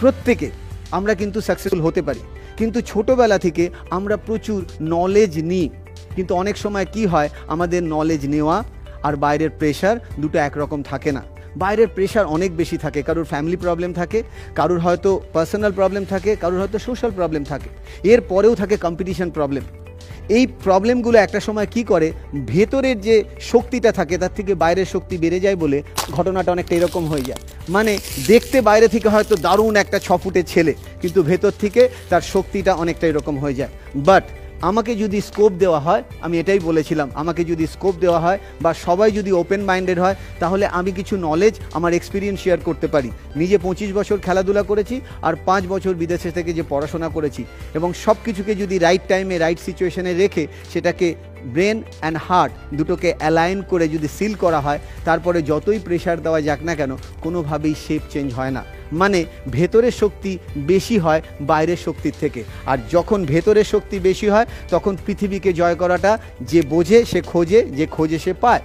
প্রত্যেকে আমরা কিন্তু সাকসেসফুল হতে পারি। কিন্তু ছোটোবেলা থেকে আমরা প্রচুর নলেজ নিই। কিন্তু অনেক সময় কি হয়, আমাদের নলেজ নেওয়া আর বাইরের প্রেশার দুটো একরকম থাকে না। বাইরের প্রেশার অনেক বেশি থাকে, কারোর ফ্যামিলি প্রবলেম থাকে, কারোর হয়তো পার্সোনাল প্রবলেম থাকে, কারোর হয়তো সোশ্যাল প্রবলেম থাকে। এর পরেও থাকে কম্পিটিশন প্রবলেম এই প্রবলেমগুলো একটা সময় কি করে? ভেতরের যে শক্তিটা থাকে, তার থেকে বাইরের শক্তি বেড়ে যায় বলে ঘটনাটা অনেকটা এরকম হয়ে যায়। মানে দেখতে বাইরে থেকে হয়তো দারুণ একটা ছ ফুটের ছেলে, কিন্তু ভেতর থেকে তার শক্তিটা অনেকটা এরকম হয়ে যায়। বাট আমাকে যদি স্কোপ দেওয়া হয়, আমি এটাই বলেছিলাম, আমাকে যদি স্কোপ দেওয়া হয় বা সবাই যদি ওপেন মাইন্ডেড হয়, তাহলে আমি কিছু নলেজ আমার এক্সপিরিয়েন্স শেয়ার করতে পারি। নিজে পঁচিশ বছর খেলাধুলা করেছি আর পাঁচ বছর বিদেশে থেকে যে পড়াশোনা করেছি এবং সব কিছুকে যদি রাইট টাইমে রাইট সিচুয়েশনে রেখে সেটাকে ব্রেন অ্যান্ড হার্ট দুটোকে অ্যালাইন করে যদি সিল করা হয়, তারপরে যতই প্রেশার দেওয়া যাক না কেন, কোনোভাবেই শেপ চেঞ্জ হয় না। মানে ভেতরের শক্তি বেশি হয় বাইরের শক্তির থেকে। আর যখন ভেতরের শক্তি বেশি হয়, তখন পৃথিবীকে জয় করাটা যে বোঝে, সে খোঁজে, যে খোঁজে সে পায়।